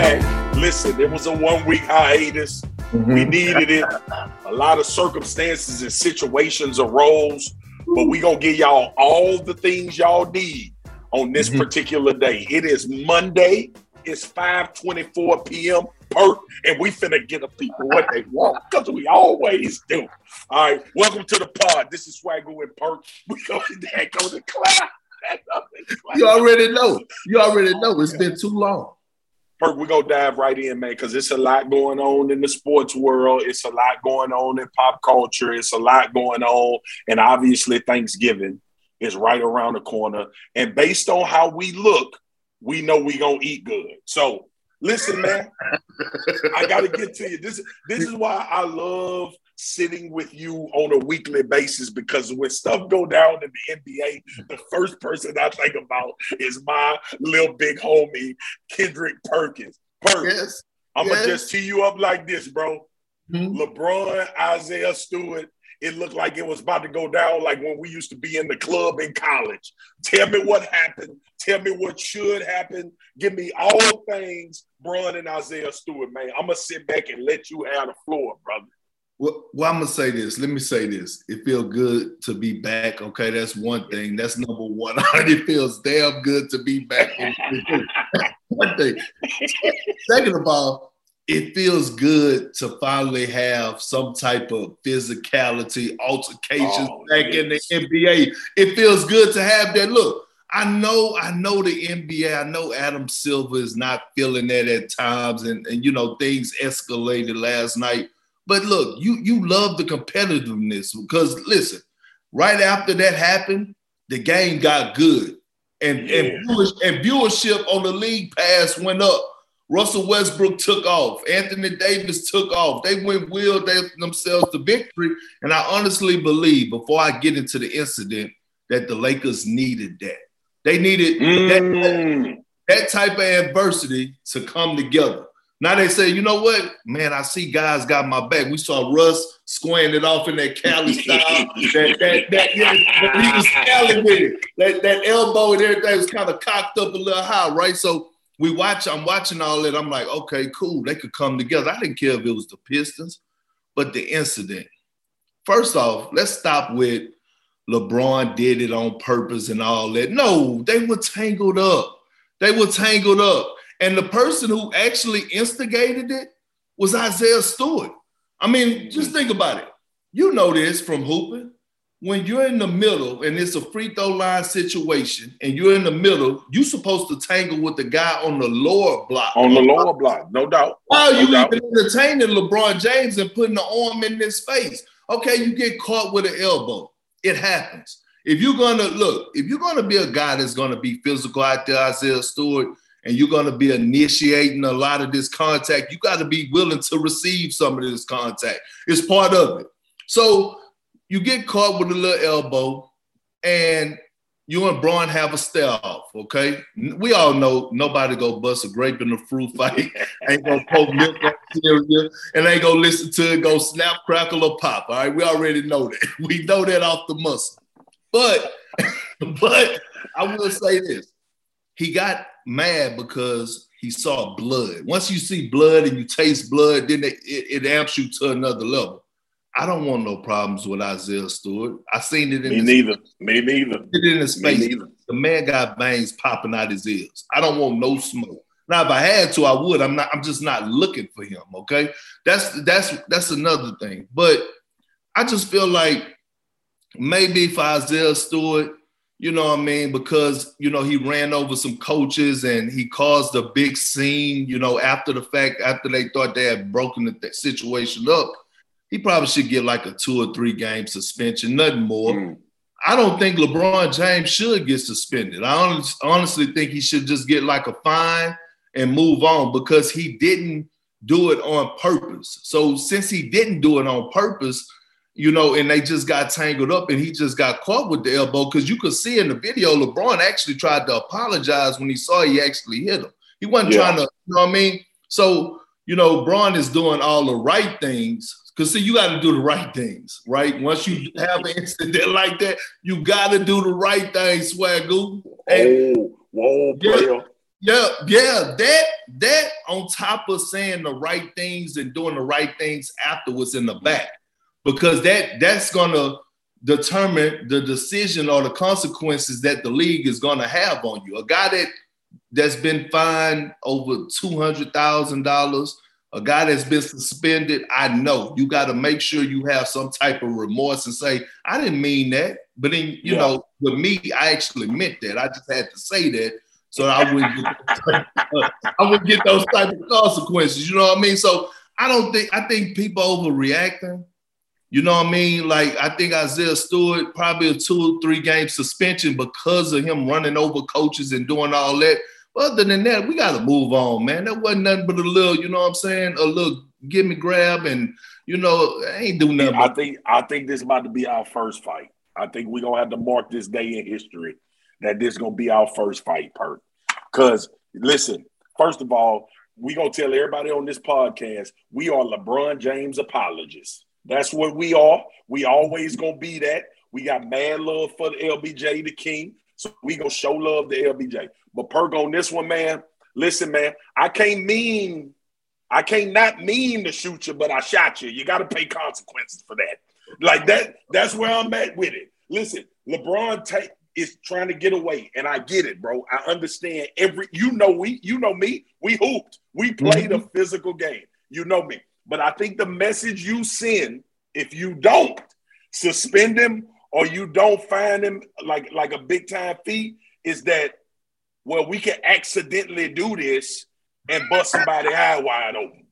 back. Listen, it was a one week hiatus. Mm-hmm. We needed it. A lot of circumstances and situations arose, but we gonna give y'all all the things y'all need on this mm-hmm. particular day. It is Monday. It's 5:24 p.m. Perk, and we finna get the people what they want because we always do. All right, welcome to the pod. This is Swagger and Perk. We go there, go to class. You already know. You already know. It's been too long. Perk, we're gonna dive right in, man, because it's a lot going on in the sports world. It's a lot going on in pop culture. It's a lot going on, and obviously Thanksgiving is right around the corner. And based on how we look, we know we gonna eat good. So listen, man, I gotta get to you. This this is why I love sitting with you on a weekly basis because when stuff go down in the NBA, the first person I think about is my little big homie Kendrick Perkins. Perkins, yes. I'm yes. gonna just tee you up like this, bro. Mm-hmm. LeBron, Isaiah Stewart, it looked like it was about to go down like when we used to be in the club in college. Tell me what happened. Tell me what should happen. Give me all things, Bron and Isaiah Stewart, man. I'm going to sit back and let you have the floor, brother. Well, well, I'm gonna say this. Let me say this. It feels good to be back. Okay, that's one thing. That's number one. it feels damn good to be back. one thing. Second of all, it feels good to finally have some type of physicality, altercations oh, back yes. in the NBA. It feels good to have that. Look, I know, I know the NBA. I know Adam Silver is not feeling that at times, and, and you know things escalated last night. But look, you you love the competitiveness because listen, right after that happened, the game got good, and yeah. and, and viewership on the league pass went up Russell Westbrook took off. Anthony Davis took off. They went will themselves to victory. And I honestly believe, before I get into the incident, that the Lakers needed that. They needed mm. that, that type of adversity to come together. Now they say, you know what, man, I see guys got my back. We saw Russ squaring it off in that Cali style. that, that, that, yeah, he was Cali with it. That, that elbow and everything was kind of cocked up a little high, right? So we watch, I'm watching all that. I'm like, okay, cool. They could come together. I didn't care if it was the Pistons, but the incident. First off, let's stop with LeBron did it on purpose and all that. No, they were tangled up. They were tangled up. And the person who actually instigated it was Isaiah Stewart. I mean, just think about it. You know this from hooping when you're in the middle and it's a free throw line situation and you're in the middle, you're supposed to tangle with the guy on the lower block. On the lower block, no doubt. Why no you doubt. even entertaining LeBron James and putting the arm in his face? Okay, you get caught with an elbow. It happens. If you're gonna look, if you're gonna be a guy that's gonna be physical out there, Isaiah Stewart, and you're gonna be initiating a lot of this contact, you got to be willing to receive some of this contact. It's part of it. So you get caught with a little elbow, and you and Bron have a stare off, okay? We all know nobody go bust a grape in a fruit fight, ain't gonna poke milk on cereal, and ain't gonna listen to it go snap, crackle, or pop. All right, we already know that. We know that off the muscle. But, but I will say this: he got mad because he saw blood. Once you see blood and you taste blood, then it, it, it amps you to another level. I don't want no problems with Isaiah Stewart. I seen it in me neither. Me neither. It in his face. The man got bangs popping out his ears. I don't want no smoke. Now, if I had to, I would. I'm not. I'm just not looking for him. Okay, that's that's that's another thing. But I just feel like maybe if Isaiah Stewart, you know what I mean, because you know he ran over some coaches and he caused a big scene. You know, after the fact, after they thought they had broken the situation up he probably should get like a two or three game suspension, nothing more. Mm. I don't think LeBron James should get suspended. I honestly think he should just get like a fine and move on because he didn't do it on purpose. So since he didn't do it on purpose, you know, and they just got tangled up and he just got caught with the elbow because you could see in the video LeBron actually tried to apologize when he saw he actually hit him. He wasn't yeah. trying to, you know what I mean? So, you know, Bron is doing all the right things because see, you got to do the right things, right? Once you have an incident like that, you got to do the right thing, Swagoo. And, oh, whoa, player. Yeah, yeah, that that on top of saying the right things and doing the right things afterwards in the back, because that that's gonna determine the decision or the consequences that the league is gonna have on you. A guy that that's been fined over two hundred thousand dollars, a guy that's been suspended. I know you got to make sure you have some type of remorse and say, "I didn't mean that," but then you yeah. know, with me, I actually meant that. I just had to say that so I wouldn't get, I would get those type of consequences. You know what I mean? So I don't think I think people overreacting. You know what I mean? Like I think Isaiah Stewart probably a two or three game suspension because of him running over coaches and doing all that. But other than that, we got to move on, man. That wasn't nothing but a little, you know what I'm saying? A little give me grab and you know, I ain't do nothing. I think I think this is about to be our first fight. I think we're gonna have to mark this day in history that this is gonna be our first fight, Perk. Cause listen, first of all, we gonna tell everybody on this podcast we are LeBron James apologists. That's what we are. We always gonna be that. We got mad love for the LBJ, the king. So we gonna show love to LBJ. But Perk on this one, man. Listen, man, I can't mean, I can't not mean to shoot you, but I shot you. You got to pay consequences for that. Like that. That's where I'm at with it. Listen, LeBron take is trying to get away, and I get it, bro. I understand every. You know we, you know me. We hooped. We played mm-hmm. a physical game. You know me. But I think the message you send, if you don't suspend him or you don't find him like like a big time fee, is that well we can accidentally do this and bust somebody eye wide open.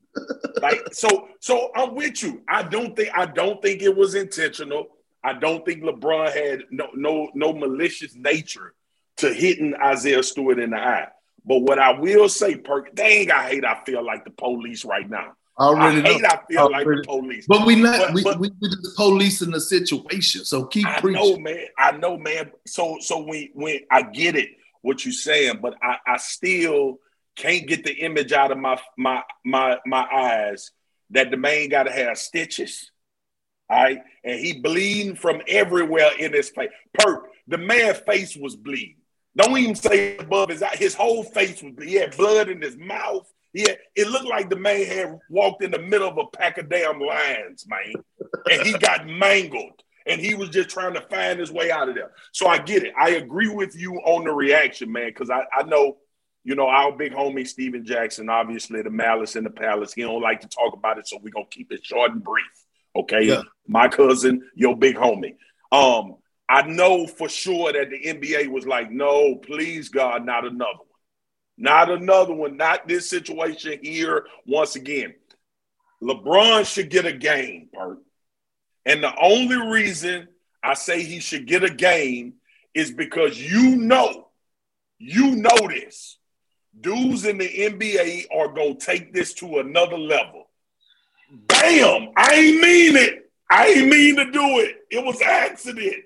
Like so, so I'm with you. I don't think I don't think it was intentional. I don't think LeBron had no no no malicious nature to hitting Isaiah Stewart in the eye. But what I will say, Perk, dang, I hate I feel like the police right now. I already I hate know. I feel already. like the police. But we not but, we, but, we, we the police in the situation. So keep I preaching. know, man. I know, man. So so when when I get it what you're saying, but I, I still can't get the image out of my my my my eyes that the man gotta have stitches all right. And he bleeding from everywhere in his face. Perk, the man's face was bleeding. Don't even say above his eye. His whole face was bleeding. He had blood in his mouth. Yeah, it looked like the man had walked in the middle of a pack of damn lions, man. And he got mangled. And he was just trying to find his way out of there. So I get it. I agree with you on the reaction, man, because I, I know, you know, our big homie Stephen Jackson, obviously the malice in the palace. He don't like to talk about it, so we're gonna keep it short and brief. Okay. Yeah. My cousin, your big homie. Um, I know for sure that the NBA was like, no, please, God, not another. Not another one. Not this situation here once again. LeBron should get a game, Bert. And the only reason I say he should get a game is because you know, you know this. Dudes in the NBA are going to take this to another level. Bam! I ain't mean it. I ain't mean to do it. It was accident.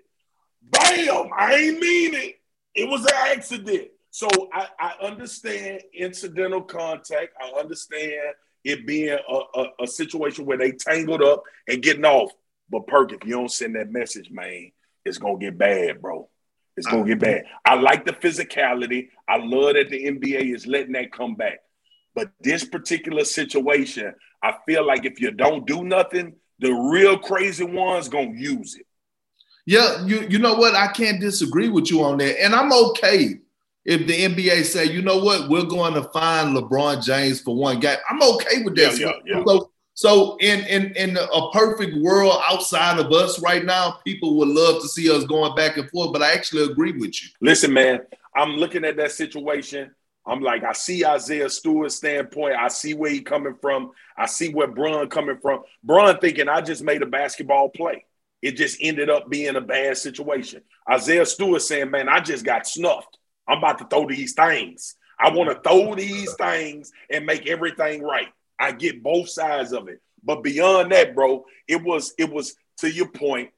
Bam! I ain't mean it. It was an accident. So I, I understand incidental contact. I understand it being a, a, a, situation where they tangled up and getting off. But Perk, if you don't send that message, man, it's gonna get bad, bro. It's gonna get bad. I like the physicality. I love that the NBA is letting that come back. But this particular situation, I feel like if you don't do nothing, the real crazy ones gonna use it. Yeah, you you know what? I can't disagree with you on that, and I'm okay if the NBA say, you know what, we're going to find LeBron James for one game. I'm okay with that. Yeah, yeah, yeah. So, so in in in a perfect world outside of us right now, people would love to see us going back and forth. But I actually agree with you. Listen, man, I'm looking at that situation. I'm like, I see Isaiah Stewart's standpoint. I see where he coming from. I see where Bron coming from. Bron thinking I just made a basketball play. It just ended up being a bad situation. Isaiah Stewart saying, man, I just got snuffed. I'm about to throw these things. I want to throw these things and make everything right. I get both sides of it. But beyond that, bro, it was it was to your point,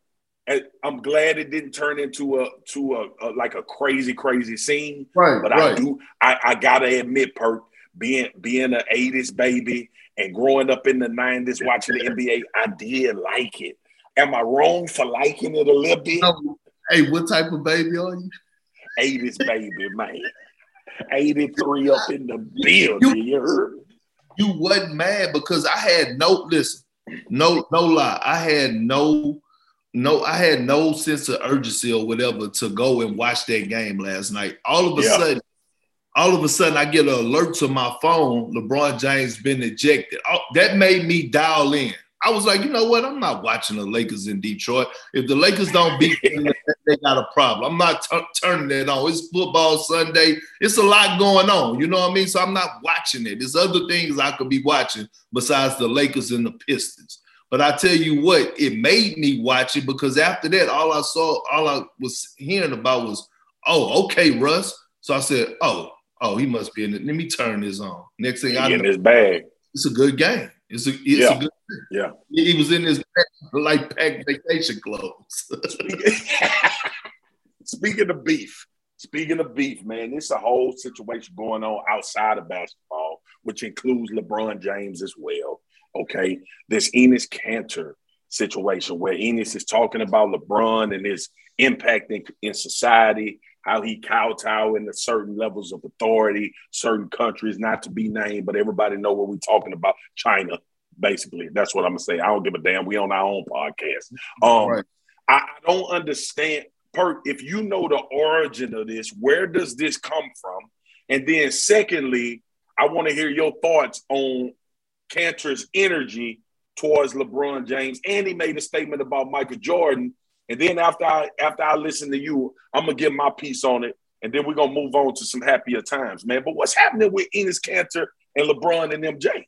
eh, I'm glad it didn't turn into a to a, a like a crazy crazy scene. Right. But right. I do I, I gotta admit, Perk, being being an '80s baby and growing up in the '90s watching the NBA, I did like it. Am I wrong for liking it a little bit? Hey, what type of baby are you? 80s baby, man. 83 up in the building. You, you heard? You wasn't mad because I had no listen, no, no lie. I had no, no, I had no sense of urgency or whatever to go and watch that game last night. All of a yeah. sudden, all of a sudden I get an alert to my phone, LeBron James been ejected. Oh, that made me dial in. I was like, you know what? I'm not watching the Lakers in Detroit. If the Lakers don't beat them, they got a problem. I'm not t- turning it on. It's football Sunday. It's a lot going on. You know what I mean? So I'm not watching it. There's other things I could be watching besides the Lakers and the Pistons. But I tell you what, it made me watch it because after that, all I saw, all I was hearing about was, oh, okay, Russ. So I said, oh, oh, he must be in it. Let me turn this on. Next thing I know, in his bag. It's a good game. It's a it's yeah. a good yeah. He was in his like pack vacation clothes. Speaking of beef, speaking of beef, man, there's a whole situation going on outside of basketball, which includes LeBron James as well. Okay. This Enes Kanter situation where Enes is talking about LeBron and his impact in, in society, how he kowtow into certain levels of authority, certain countries, not to be named, but everybody know what we're talking about. China, basically. That's what I'm gonna say. I don't give a damn. We on our own podcast. Um, right. I, I don't understand. Per, if you know the origin of this, where does this come from? And then, secondly, I want to hear your thoughts on Kanter's energy towards LeBron James. And he made a statement about Michael Jordan. And then after I after I listen to you, I'm gonna give my piece on it, and then we're gonna move on to some happier times, man. But what's happening with Enes Kanter and LeBron and MJ?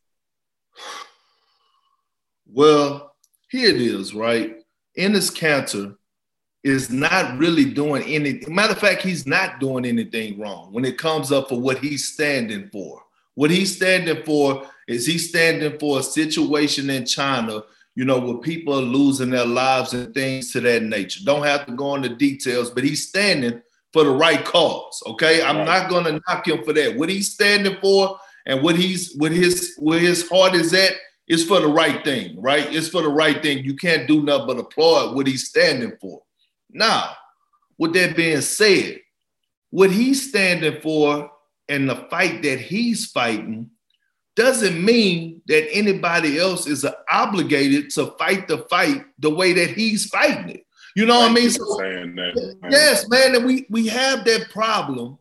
Well, here it is, right? Enes Kanter is not really doing anything. Matter of fact, he's not doing anything wrong when it comes up for what he's standing for. What he's standing for is he's standing for a situation in China, you know, where people are losing their lives and things to that nature. Don't have to go into details, but he's standing for the right cause. Okay. I'm not gonna knock him for that. What he's standing for and what he's what his where his heart is at it's for the right thing, right? It's for the right thing. You can't do nothing but applaud what he's standing for. Now, with that being said, what he's standing for and the fight that he's fighting doesn't mean that anybody else is obligated to fight the fight the way that he's fighting it. You know what I mean? So, that, man. Yes, man, and we we have that problem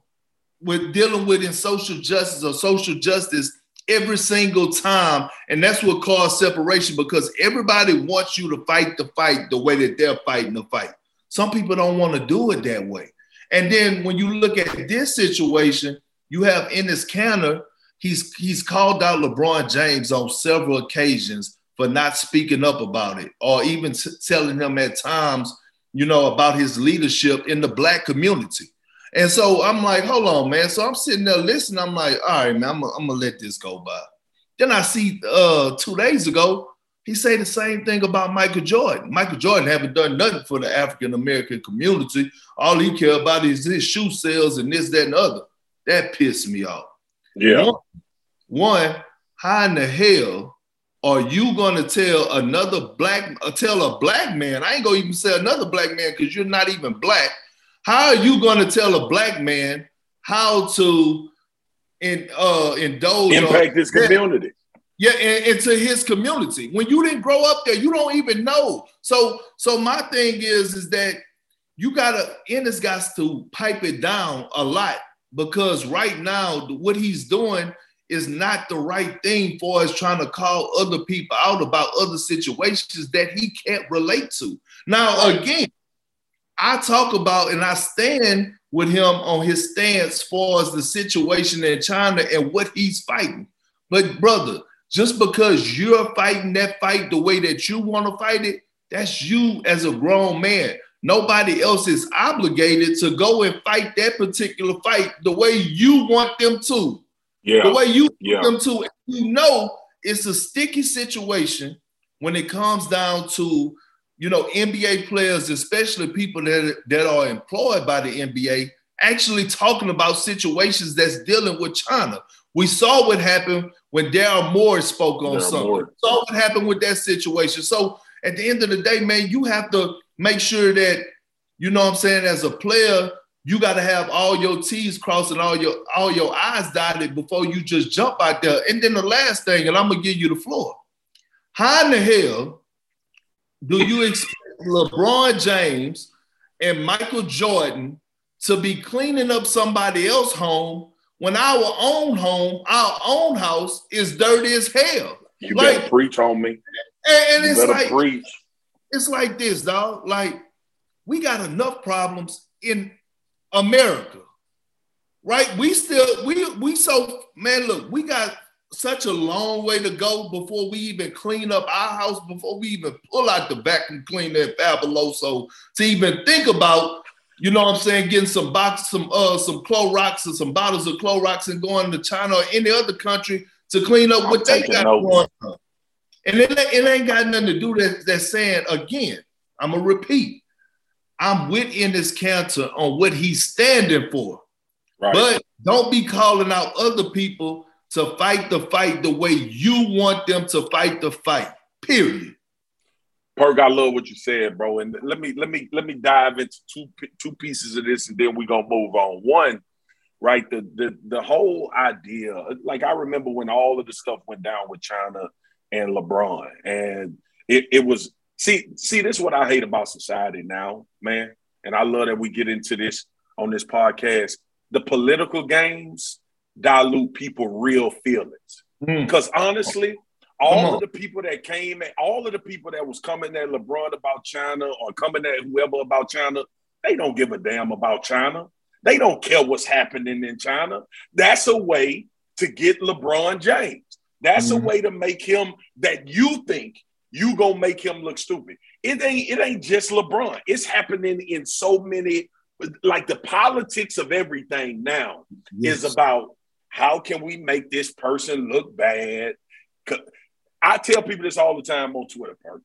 with dealing with in social justice or social justice every single time. And that's what caused separation because everybody wants you to fight the fight the way that they're fighting the fight. Some people don't want to do it that way. And then when you look at this situation, you have Enes Kanter, he's he's called out LeBron James on several occasions for not speaking up about it or even t- telling him at times, you know, about his leadership in the black community. And so I'm like, hold on, man. So I'm sitting there listening. I'm like, all right, man, I'm, gonna let this go by. Then I see uh two days ago, he say the same thing about Michael Jordan. Michael Jordan haven't done nothing for the African American community. All he care about is his shoe sales and this, that, and other. That pissed me off. Yeah. One, one how in the hell are you gonna tell another black, uh, tell a black man? I ain't gonna even say another black man because you're not even black how are you going to tell a black man how to in, uh, indulge impact his community? Yeah, and, into his community. When you didn't grow up there, you don't even know. So, so my thing is, is that you gotta Enes got to pipe it down a lot because right now what he's doing is not the right thing for us trying to call other people out about other situations that he can't relate to. Now, again, I talk about and I stand with him on his stance far as the situation in China and what he's fighting. But brother, just because you're fighting that fight the way that you want to fight it, that's you as a grown man. Nobody else is obligated to go and fight that particular fight the way you want them to. Yeah. The way you yeah. want them to. You know, it's a sticky situation when it comes down to you know, NBA players, especially people that, that are employed by the NBA, actually talking about situations that's dealing with China. We saw what happened when Daryl Morey spoke on Daryl something. Morey. Saw what happened with that situation. So at the end of the day, man, you have to make sure that, you know what I'm saying, as a player, you got to have all your T's crossed and all your all your I's dotted before you just jump out there. And then the last thing, and I'm gonna give you the floor. How in the hell do you expect LeBron James and Michael Jordan to be cleaning up somebody else's home when our own home, our own house is dirty as hell? You like, better preach on me. And, and it's like preach. It's like this, dog. Like we got enough problems in America, right? We still we we so man. Look, we got such a long way to go before we even clean up our house, before we even pull out the vacuum cleaner at Fabuloso to even think about, you know what I'm saying, getting some box, some uh, some Clorox and some bottles of Clorox and going to China or any other country to clean up what I'm they got going on. And it, it ain't got nothing to do that. That saying again. I'm gonna repeat. I'm with Enes Kanter on what he's standing for. Right. But don't be calling out other people to fight the fight the way you want them to fight the fight. Period. Perk, I love what you said, bro. And let me let me let me dive into two two pieces of this, and then we're gonna move on. One, right, the the the whole idea. Like I remember when all of the stuff went down with China and LeBron, and it, it was see see this is what I hate about society now, man. And I love that we get into this on this podcast. The political games dilute people real feelings. Mm. Because honestly, all of the people that came at all of the people that was coming at LeBron about China or coming at whoever about China, they don't give a damn about China. They don't care what's happening in China. That's a way to get LeBron James. That's mm. a way to make him that you think you gonna make him look stupid. It ain't it ain't just LeBron. It's happening in so many like the politics of everything now yes. is about how can we make this person look bad? I tell people this all the time on Twitter, Perk.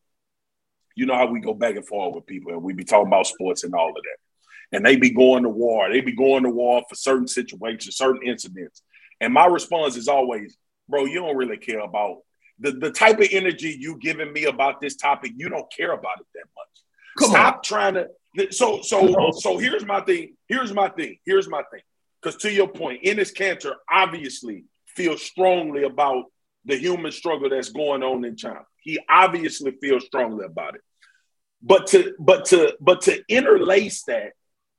You know how we go back and forth with people and we be talking about sports and all of that. And they be going to war. They be going to war for certain situations, certain incidents. And my response is always, bro, you don't really care about the, the type of energy you giving me about this topic. You don't care about it that much. Come Stop on. trying to. So so so here's my thing. Here's my thing. Here's my thing. Because to your point, Enes Kanter obviously feels strongly about the human struggle that's going on in China. He obviously feels strongly about it. But to but to but to interlace that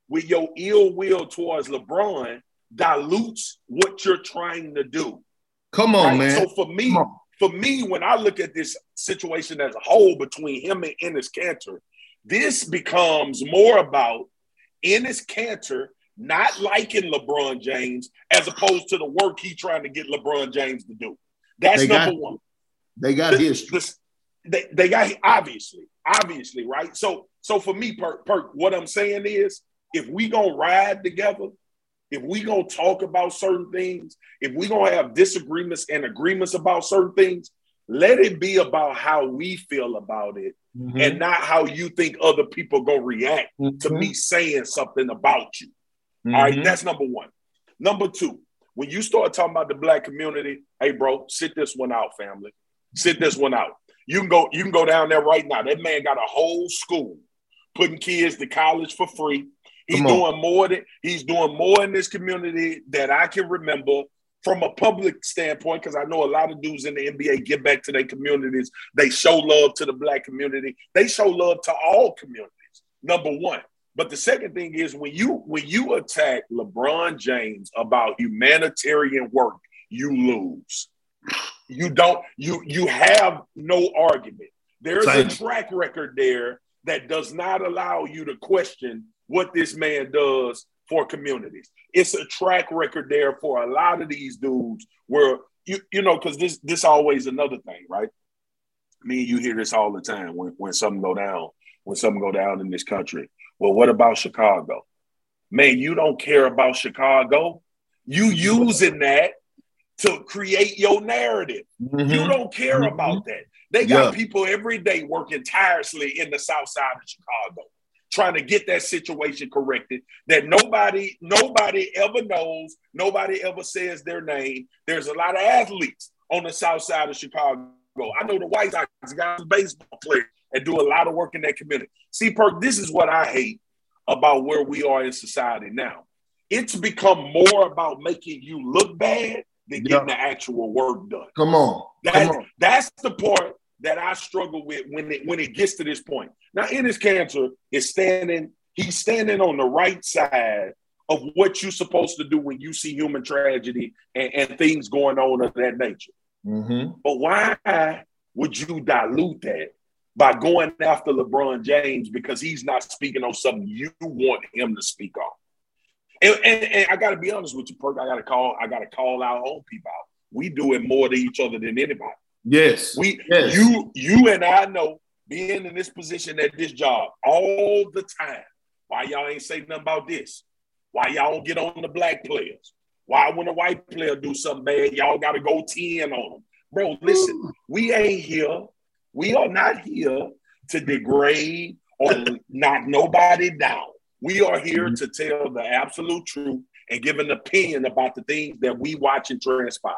with your ill will towards LeBron dilutes what you're trying to do. Come on, right? man. So for me, for me, when I look at this situation as a whole between him and Enes Kanter, this becomes more about Enes Kanter not liking LeBron James as opposed to the work he's trying to get LeBron James to do. That's they number got, one. They got his. history. they, they got obviously, obviously, right? So, so for me, Perk, Perk, what I'm saying is, if we gonna ride together, if we gonna talk about certain things, if we gonna have disagreements and agreements about certain things, let it be about how we feel about it mm-hmm. and not how you think other people gonna react mm-hmm. to me saying something about you. Mm-hmm. All right, mm-hmm. that's number one. Number two, when you start talking about the black community, hey, bro, sit this one out, family. Sit this one out. You can go, you can go down there right now. That man got a whole school putting kids to college for free. He's doing more than he's doing more in this community that I can remember from a public standpoint, because I know a lot of dudes in the NBA give back to their communities. They show love to the black community. They show love to all communities. Number one. But the second thing is when you when you attack LeBron James about humanitarian work, you lose. You don't you you have no argument. There's a track record there that does not allow you to question what this man does for communities. It's a track record there for a lot of these dudes where you you know because this this always another thing, right? Me and you hear this all the time when when something go down when something go down in this country well, what about Chicago? Man, you don't care about Chicago. You using that to create your narrative. Mm-hmm. You don't care mm-hmm. about that. They got yeah. people every day working tirelessly in the south side of Chicago trying to get that situation corrected that nobody nobody ever knows nobody ever says their name there's a lot of athletes on the south side of chicago i know the white sox guys baseball players and do a lot of work in that community see perk this is what i hate about where we are in society now. It's become more about making you look bad than getting yeah. the actual work done. Come on. That, Come on. That's the part that I struggle with when it when it gets to this point. Now, Enes Kanter is standing, he's standing on the right side of what you're supposed to do when you see human tragedy and, and things going on of that nature. Mm-hmm. But why would you dilute that by going after LeBron James because he's not speaking on something you want him to speak on? And, and, and I got to be honest with you, Perk. I got to call. I got to call our own people out. We do it more to each other than anybody. Yes. We, yes. you, you, and I know being in this position at this job all the time. Why y'all ain't say nothing about this? Why y'all don't get on the black players? Why when a white player do something bad, y'all got to go 10 on them? Bro, listen, we ain't here. We are not here to degrade or knock nobody down. We are here mm-hmm. to tell the absolute truth and give an opinion about the things that we watch and transpire.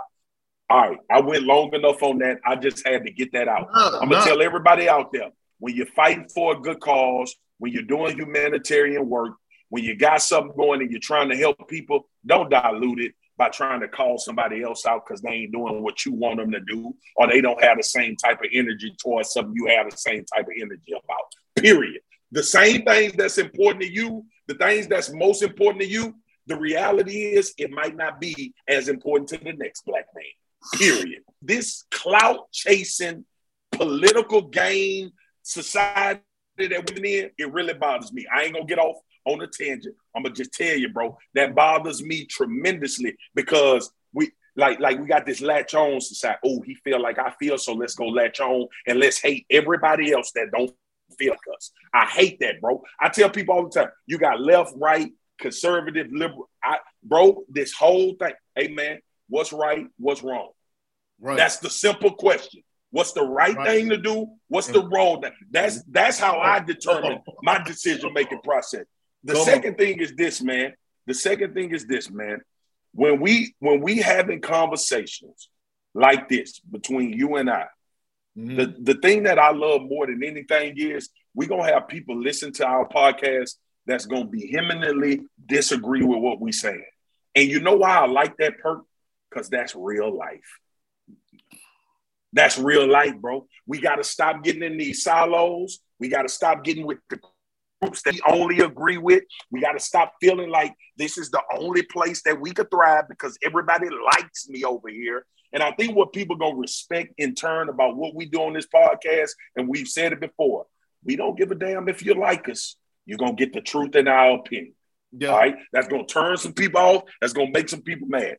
All right, I went long enough on that. I just had to get that out. No, I'm gonna no. tell everybody out there when you're fighting for a good cause, when you're doing humanitarian work, when you got something going and you're trying to help people, don't dilute it by trying to call somebody else out because they ain't doing what you want them to do, or they don't have the same type of energy towards something you have the same type of energy about. Period. The same things that's important to you, the things that's most important to you, the reality is it might not be as important to the next black man. Period. This clout chasing, political gain society that we're in, it really bothers me. I ain't gonna get off on a tangent. I'm gonna just tell you, bro, that bothers me tremendously because we like like we got this latch on society. Oh, he feel like I feel, so let's go latch on and let's hate everybody else that don't feel like us. I hate that, bro. I tell people all the time, you got left, right, conservative, liberal. I bro, this whole thing. Hey man, what's right, what's wrong? Right. That's the simple question. What's the right, right. thing to do? What's the wrong thing? That's that's how I determine my decision making process. The Come second on. thing is this, man. The second thing is this, man. When we when we having conversations like this between you and I, mm-hmm. the, the thing that I love more than anything is we're gonna have people listen to our podcast that's gonna vehemently disagree with what we saying. And you know why I like that perk? Because that's real life. That's real life, bro. We got to stop getting in these silos. We got to stop getting with the groups that we only agree with. We got to stop feeling like this is the only place that we could thrive because everybody likes me over here. And I think what people gonna respect in turn about what we do on this podcast, and we've said it before, we don't give a damn if you like us. You're gonna get the truth in our opinion. Yeah. All right. That's gonna turn some people off. That's gonna make some people mad.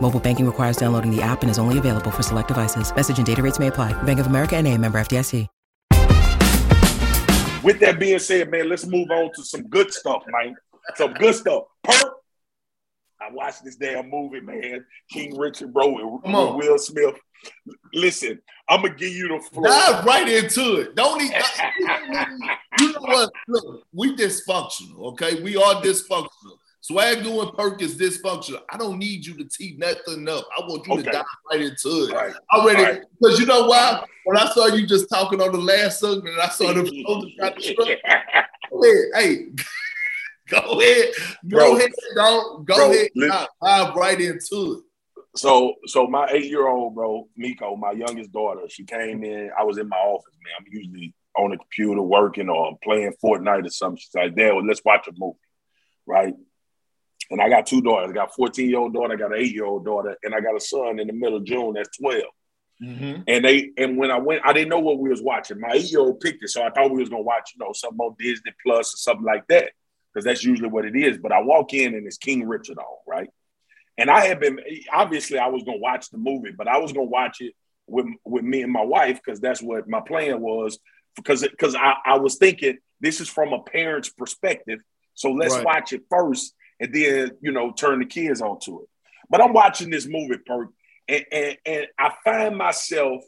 Mobile banking requires downloading the app and is only available for select devices. Message and data rates may apply. Bank of America and a member FDIC. With that being said, man, let's move on to some good stuff, man. Some good stuff. Perk I watched this damn movie, man. King Richard, bro, with, with Will Smith. Listen, I'm gonna give you the floor. Dive right into it. Don't even. you know what? Look, we dysfunctional. Okay, we are dysfunctional. Swag doing perk is dysfunctional. I don't need you to tee nothing up. I want you okay. to dive right into it. Right. Already, because right. you know why? When I saw you just talking on the last segment, I saw the hey, go ahead, go bro, ahead, don't go bro, ahead, dive right into it. So, so my eight-year-old bro, Miko, my youngest daughter, she came in. I was in my office, man. I'm usually on the computer working or playing Fortnite or something. She's like, "Dad, well, let's watch a movie," right? And I got two daughters. I got a 14 year old daughter, I got an eight year old daughter, and I got a son in the middle of June that's 12. Mm-hmm. And they and when I went, I didn't know what we was watching. My eight year old picked it, so I thought we was gonna watch, you know, something on Disney Plus or something like that because that's usually what it is. But I walk in and it's King Richard on, right? And I had been obviously I was gonna watch the movie, but I was gonna watch it with with me and my wife because that's what my plan was. Because because I, I was thinking this is from a parent's perspective, so let's right. watch it first and then you know turn the kids onto it. But I'm watching this movie, Perk, and, and, and I find myself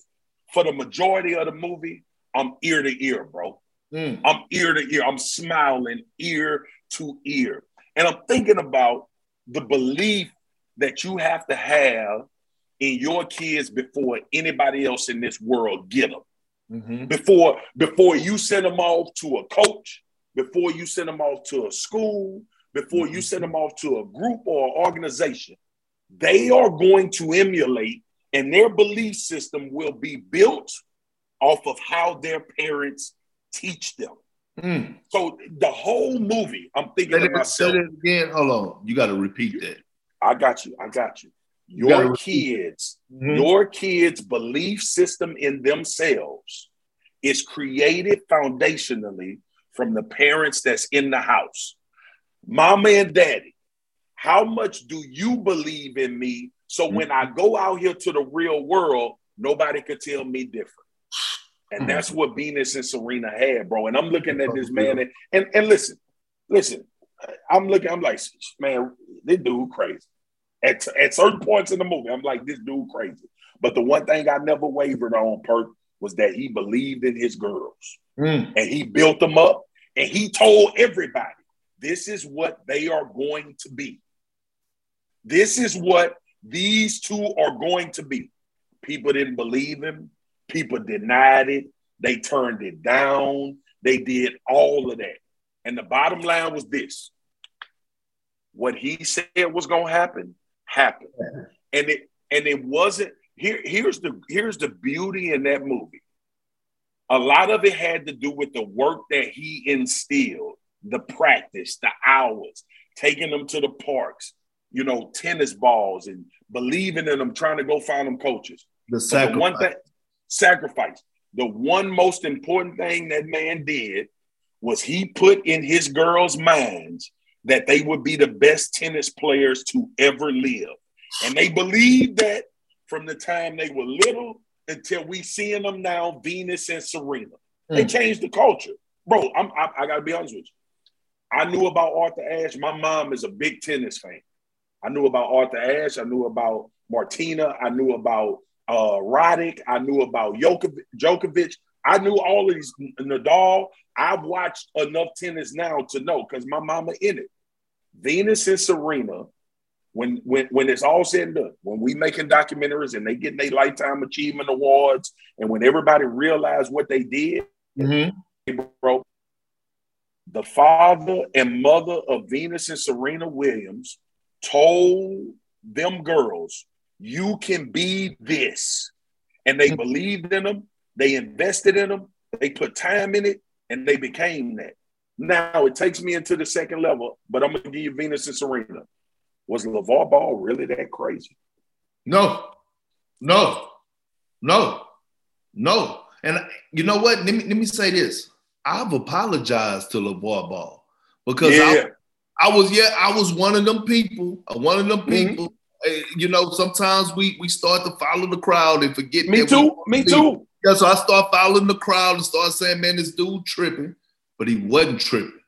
for the majority of the movie, I'm ear to ear, bro. Mm. I'm ear to ear. I'm smiling ear to ear. And I'm thinking about the belief that you have to have in your kids before anybody else in this world get them. Mm-hmm. Before before you send them off to a coach, before you send them off to a school, before mm-hmm. you send them off to a group or organization, they are going to emulate, and their belief system will be built off of how their parents teach them. Mm. So the whole movie, I'm thinking say to myself. again. Hold on, you got to repeat that. I got you. I got you. Your you kids, mm-hmm. your kids' belief system in themselves is created foundationally from the parents that's in the house. Mama and daddy, how much do you believe in me? So mm-hmm. when I go out here to the real world, nobody could tell me different. And that's mm-hmm. what Venus and Serena had, bro. And I'm looking at this man, and, and, and listen, listen, I'm looking, I'm like, man, this dude crazy. At, at certain points in the movie, I'm like, this dude crazy. But the one thing I never wavered on, Perk, was that he believed in his girls. Mm. And he built them up and he told everybody, this is what they are going to be. This is what these two are going to be. People didn't believe him. People denied it. They turned it down. They did all of that. And the bottom line was this what he said was going to happen happened. And it and it wasn't here here's the here's the beauty in that movie. A lot of it had to do with the work that he instilled, the practice, the hours, taking them to the parks, you know, tennis balls and believing in them, trying to go find them coaches. The sacrifice. The one thing, sacrifice. The one most important thing that man did was he put in his girls' minds that they would be the best tennis players to ever live. And they believed that from the time they were little until we seeing them now, Venus and Serena. Mm. They changed the culture. Bro, I'm, I, I got to be honest with you. I knew about Arthur Ashe. My mom is a big tennis fan. I knew about Arthur Ashe. I knew about Martina. I knew about uh, Roddick. I knew about Djokovic. Djokovic. I knew all of these Nadal. I've watched enough tennis now to know because my mama in it. Venus and Serena, when when when it's all said and done, when we making documentaries and they getting their lifetime achievement awards, and when everybody realized what they did, mm-hmm. bro, the father and mother of Venus and Serena Williams told them girls, "You can be this," and they mm-hmm. believed in them. They invested in them. They put time in it, and they became that. Now it takes me into the second level, but I'm gonna give you Venus and Serena. Was LeVar Ball really that crazy? No, no, no, no. And you know what? Let me let me say this. I've apologized to LeVar Ball because yeah. I, I was yeah, I was one of them people, uh, one of them mm-hmm. people. Mm-hmm. You know, sometimes we we start to follow the crowd and forget. Me too. Me too. Yeah, so I start following the crowd and start saying, "Man, this dude tripping." but he wasn't tripping.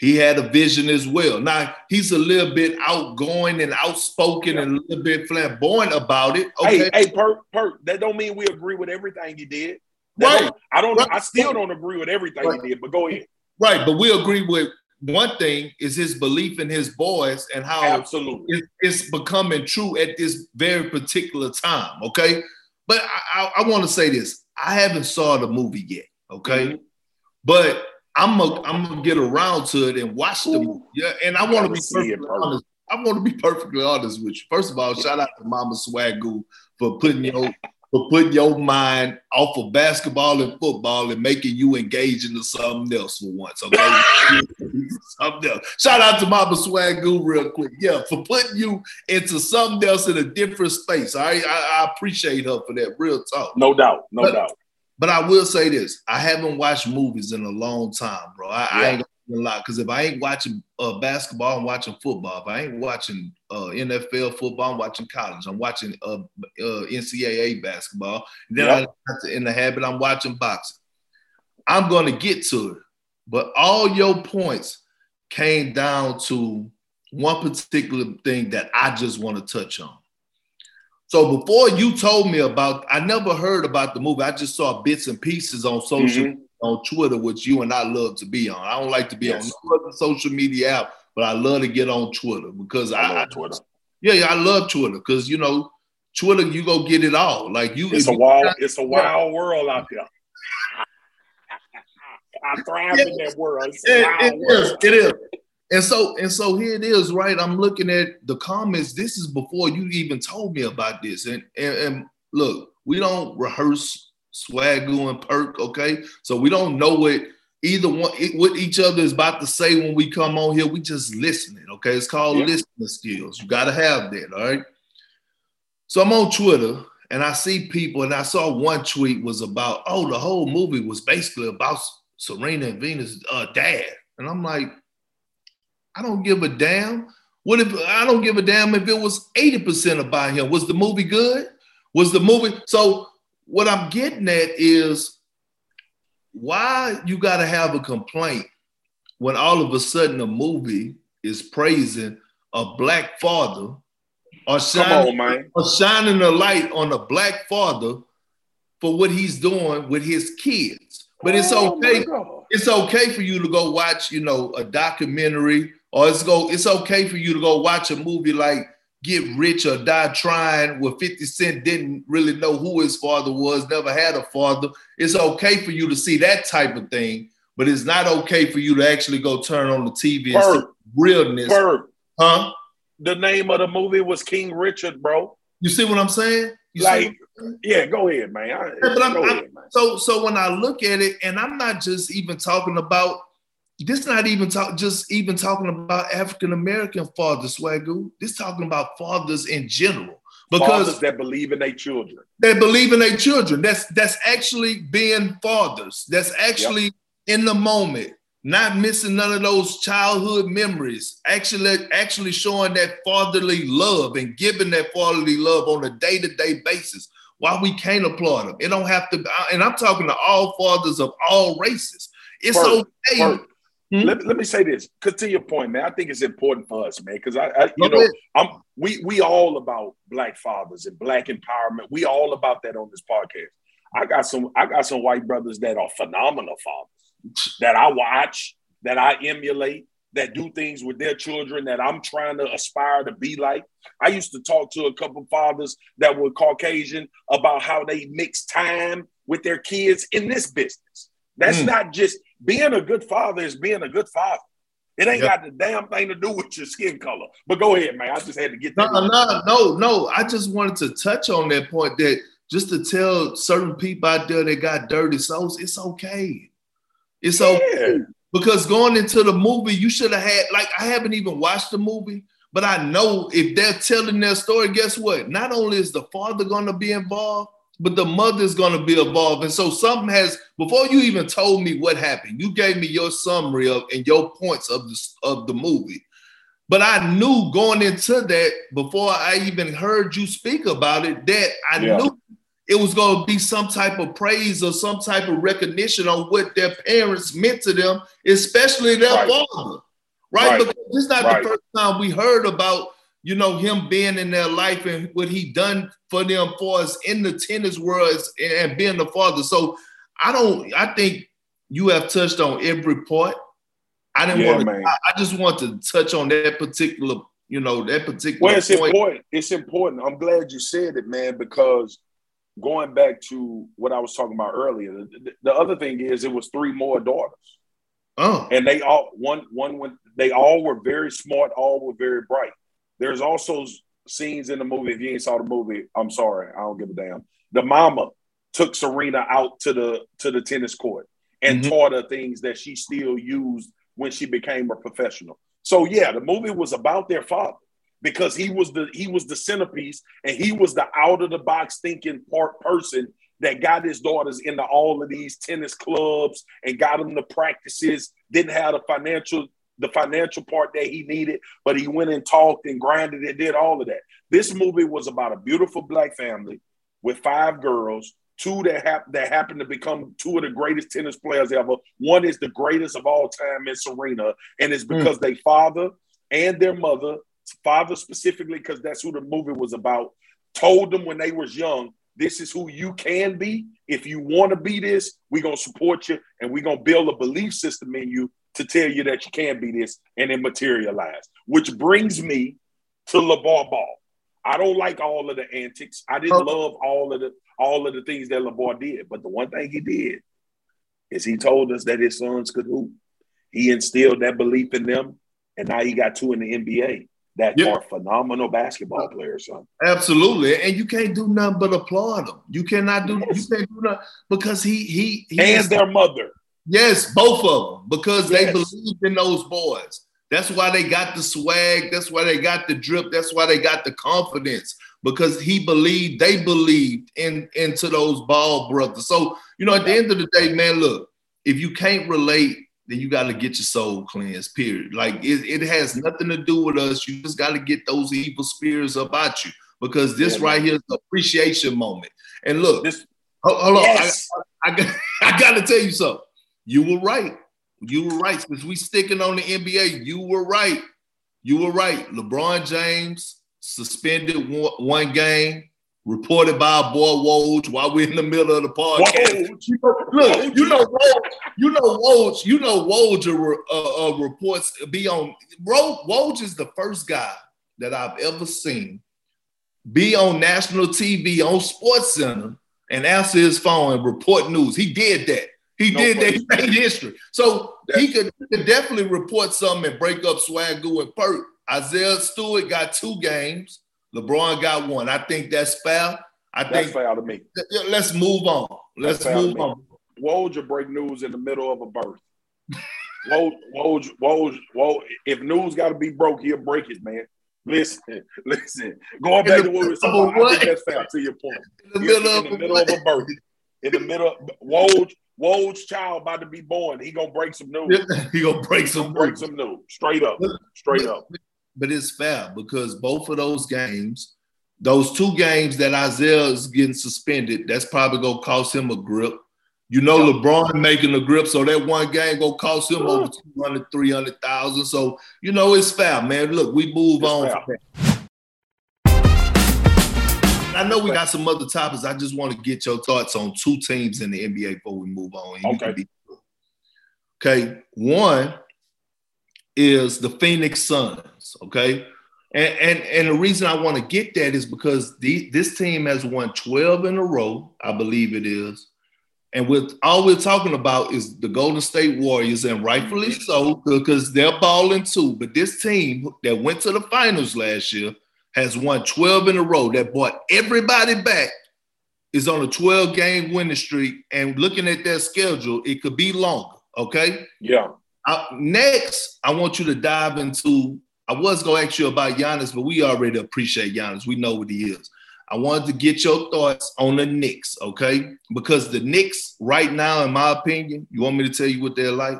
He had a vision as well. Now he's a little bit outgoing and outspoken yeah. and a little bit flamboyant about it. Okay. Hey, hey, Perk, Perk. That don't mean we agree with everything he did. Right. I don't. Right. I still don't agree with everything right. he did. But go ahead. Right, but we agree with one thing is his belief in his boys and how absolutely it's becoming true at this very particular time. Okay, but I, I, I want to say this: I haven't saw the movie yet. Okay, mm-hmm. but I'm gonna I'm gonna get around to it and watch the movie. Yeah, and I want to be perfectly honest. I want to be perfectly honest with you. First of all, shout out to Mama Swagoo for putting your for putting your mind off of basketball and football and making you engage into something else for once. Okay, something else. Shout out to Mama Swagoo real quick. Yeah, for putting you into something else in a different space. I I, I appreciate her for that. Real talk. No doubt. No but, doubt. But I will say this: I haven't watched movies in a long time, bro. I, yeah. I ain't gonna lie because if I ain't watching uh, basketball, I'm watching football. If I ain't watching uh, NFL football, I'm watching college. I'm watching uh, uh NCAA basketball. then yeah. I, in the habit, I'm watching boxing. I'm gonna get to it, but all your points came down to one particular thing that I just want to touch on. So before you told me about, I never heard about the movie. I just saw bits and pieces on social mm-hmm. On Twitter, which you and I love to be on. I don't like to be yes. on no other social media app, but I love to get on Twitter because I, I Twitter. Yeah, yeah, I love Twitter because you know Twitter, you go get it all. Like you, it's a wild, it's a wild world out there. I thrive yeah. in that world. It, it is. It is. And so and so here it is, right? I'm looking at the comments. This is before you even told me about this. And and, and look, we don't rehearse Swagoo and Perk, okay? So we don't know what either one what each other is about to say when we come on here. We just listening, okay? It's called yeah. listening skills. You got to have that, all right? So I'm on Twitter and I see people, and I saw one tweet was about, oh, the whole movie was basically about Serena and Venus' uh, dad. And I'm like, I don't give a damn. What if I don't give a damn if it was 80% about him? Was the movie good? Was the movie so what I'm getting at is why you gotta have a complaint when all of a sudden a movie is praising a black father or shining, on, or shining a light on a black father for what he's doing with his kids. But it's oh okay. It's okay for you to go watch, you know, a documentary or it's go it's okay for you to go watch a movie like Get Rich or Die Trying, where 50 Cent didn't really know who his father was, never had a father. It's okay for you to see that type of thing, but it's not okay for you to actually go turn on the TV and see realness. Bird. Huh? The name of the movie was King Richard, bro. You see what I'm saying? You like, yeah, go ahead, man. I, yeah, but I'm, ahead, man. So, so when I look at it, and I'm not just even talking about this not even talk just even talking about African American fathers, Swagoo. This talking about fathers in general. Because fathers that believe in their children. They believe in their children. That's that's actually being fathers. That's actually yep. in the moment, not missing none of those childhood memories. Actually, actually showing that fatherly love and giving that fatherly love on a day-to-day basis. Why we can't applaud them? It don't have to, and I'm talking to all fathers of all races. It's First, okay. First Hmm? Let, let me say this, because to your point, man, I think it's important for us, man, because I, I, you know, I'm we we all about black fathers and black empowerment. We all about that on this podcast. I got some I got some white brothers that are phenomenal fathers that I watch, that I emulate, that do things with their children that I'm trying to aspire to be like. I used to talk to a couple fathers that were Caucasian about how they mix time with their kids in this business. That's mm. not just being a good father is being a good father. It ain't yep. got the damn thing to do with your skin color. But go ahead, man. I just had to get that. No, no, no, no. I just wanted to touch on that point that just to tell certain people out there that got dirty souls, it's okay. It's yeah. okay. Because going into the movie, you should have had, like, I haven't even watched the movie, but I know if they're telling their story, guess what? Not only is the father going to be involved, but the mother's going to be involved. And so something has, before you even told me what happened, you gave me your summary of and your points of the, of the movie. But I knew going into that before I even heard you speak about it, that I yeah. knew it was going to be some type of praise or some type of recognition on what their parents meant to them, especially their right. father. Right? right? Because it's not right. the first time we heard about you know, him being in their life and what he done for them for us in the tennis world and being the father. So I don't, I think you have touched on every part. I didn't yeah, want to, I, I, just want to touch on that particular, you know, that particular Well, it's point. important. It's important. I'm glad you said it, man, because going back to what I was talking about earlier, the, the other thing is it was three more daughters. Oh. And they all one one went they all were very smart, all were very bright. There's also scenes in the movie. If you ain't saw the movie, I'm sorry, I don't give a damn. The mama took Serena out to the to the tennis court and mm-hmm. taught her things that she still used when she became a professional. So yeah, the movie was about their father because he was the he was the centerpiece and he was the out of the box thinking part person that got his daughters into all of these tennis clubs and got them to practices. Didn't have the financial the financial part that he needed, but he went and talked and grinded and did all of that. This movie was about a beautiful black family with five girls, two that hap- that happened to become two of the greatest tennis players ever. One is the greatest of all time in Serena, and it's hmm. because mm. they father and their mother, father specifically, because that's who the movie was about, told them when they was young, this is who you can be. If you want to be this, we're gonna support you and we're gonna build a belief system in you to tell you that you can be this and it materialize. Which brings me to LeVar Ball. I don't like all of the antics. I didn't love all of the all of the things that LeVar did, but the one thing he did is he told us that his sons could hoop. He instilled that belief in them, and now he got two in the NBA that are phenomenal basketball players, son. Absolutely, and you can't do nothing but applaud them. You cannot do yes. you can't do nothing because he he, he and their mother. Yes, both of them because yes. they believed in those boys. That's why they got the swag. That's why they got the drip. That's why they got the confidence because he believed, they believed in into those ball brothers. So, you know, at the end of the day, man, look, if you can't relate, then you got to get your soul cleansed, period. Like it, it has nothing to do with us. You just got to get those evil spirits about you because this yeah, right here is the appreciation moment. And look, this, hold, on. Yes. I, I, I got to tell you something. You were right. You were right. Since we sticking on the NBA, you were right. You were right. LeBron James suspended one, one game, reported by a boy Woj while we're in the middle of the podcast. Look, you know Woj, you know Woj, you know Woj uh, uh, reports be on. Woj is the first guy that I've ever seen be on national TV on Sports Center and answer his phone and report news. He did that. He no did that. He made history. So he could, he could, definitely report something and break up Swagoo and Perk. Isaiah Stewart got two games. LeBron got one. I think that's fair. I that's think fair to me. Let's move on. Let's move on. Woj break news in the middle of a birth. Woj, Woj, Woj, Woj. If news got to be broke, he'll break it, man. Listen, listen. Going back to what we about, I think that's fair to your point. In the middle, in the middle of a birth. In the middle, of, Woj, Woj's child about to be born. He gonna break some news. he gonna break some break news. some news. Straight up. Straight up. But it's fair because both of those games, those two games that Isaiah is getting suspended, that's probably gonna cost him a grip. You know, yep. LeBron making a grip, so that one game gonna cost him over 200, 300,000. So, you know, it's fair, man. Look, we move it's on. I know we got some other topics. I just want to get your thoughts on two teams in the NBA before we move on. Okay. Be, okay. One is the Phoenix Suns. Okay. And, and, and the reason I want to get that is because the, this team has won 12 in a row, I believe it is. And with all we're talking about is the Golden State Warriors, and rightfully so, because they're balling too. But this team that went to the finals last year has won 12 in a row that brought everybody back is on a 12 game winning streak. And looking at their schedule it could be longer okay? Yeah. I, next i want you to dive into i was going to ask you about Giannis, but we already appreciate Giannis. we know what he is. I wanted to get your thoughts on the Knicks okay? Because the Knicks right now in my opinion you want me to tell you what they're like?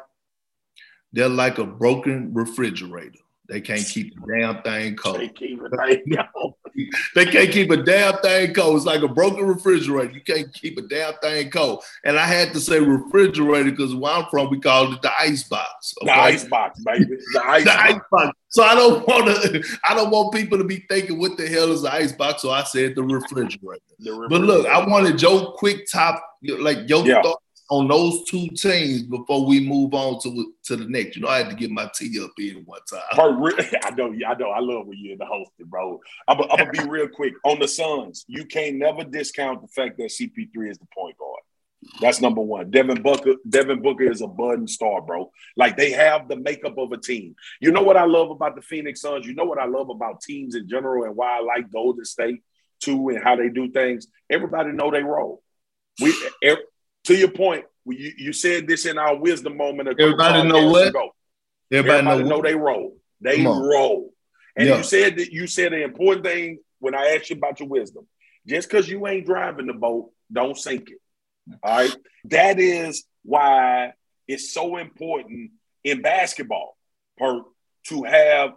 They're like a broken refrigerator they can't keep a damn thing cold. They, keep they can't keep a damn thing cold. It's like a broken refrigerator. You can't keep a damn thing cold. And I had to say refrigerator because where I'm from, we called it the ice box. Okay? The ice box, baby. The ice, the box. ice box. So I don't want to. I don't want people to be thinking, "What the hell is the ice box?" So I said the refrigerator. the refrigerator. But look, I wanted your quick top, like your yeah. thought on those two teams before we move on to to the next. You know, I had to get my tea up in one time. I know, I know, I love when you're in the hosting, bro. I'm, I'm gonna be real quick on the Suns. You can't never discount the fact that CP3 is the point guard. That's number one. Devin Booker, Devin Booker is a budding star, bro. Like they have the makeup of a team. You know what I love about the Phoenix Suns? You know what I love about teams in general and why I like Golden State too and how they do things. Everybody know they roll. We to your point, you, you said this in our wisdom moment. Everybody know what? Ago. Everybody, Everybody know, know they roll. They roll. And yeah. you said that you said an important thing when I asked you about your wisdom. Just because you ain't driving the boat, don't sink it. All right. That is why it's so important in basketball per, to have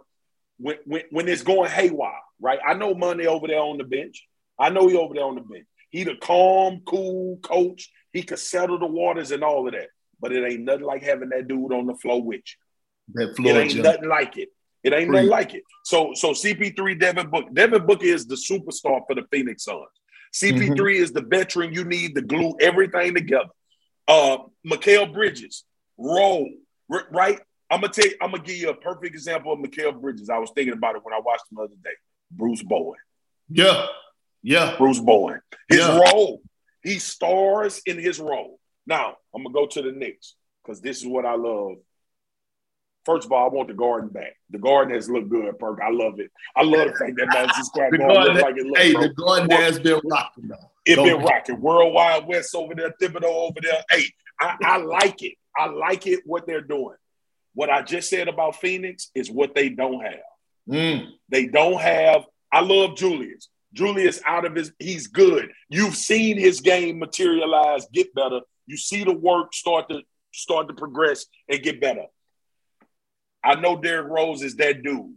when, when, when it's going haywire, right? I know money over there on the bench. I know he over there on the bench. He the calm, cool coach. He could settle the waters and all of that. But it ain't nothing like having that dude on the floor with you. That floor it ain't nothing like it. It ain't nothing like it. So so CP3 Devin Book. Devin Booker is the superstar for the Phoenix Suns. CP3 mm-hmm. is the veteran you need to glue everything together. Uh Mikal Bridges, roll, right? I'm gonna take I'm gonna give you a perfect example of Mikal Bridges. I was thinking about it when I watched him the other day. Bruce Bowen. Yeah. Yeah. Bruce Bowen. His yeah. role. He stars in his role. Now, I'm gonna go to the Knicks because this is what I love. First of all, I want the garden back. The garden has looked good, Perk. I love it. I love the fact that Madison Square Garden looks like it looks. Hey, bro. the garden has been rocking though. It been rocking. World Wide Wes over there, Thibodeau over there. Hey, I, I like it. I like it what they're doing. What I just said about Phoenix is what they don't have. Mm. They don't have. I love Julius. Julius out of his, he's good. You've seen his game materialize, get better. You see the work start to start to progress and get better. I know Derrick Rose is that dude.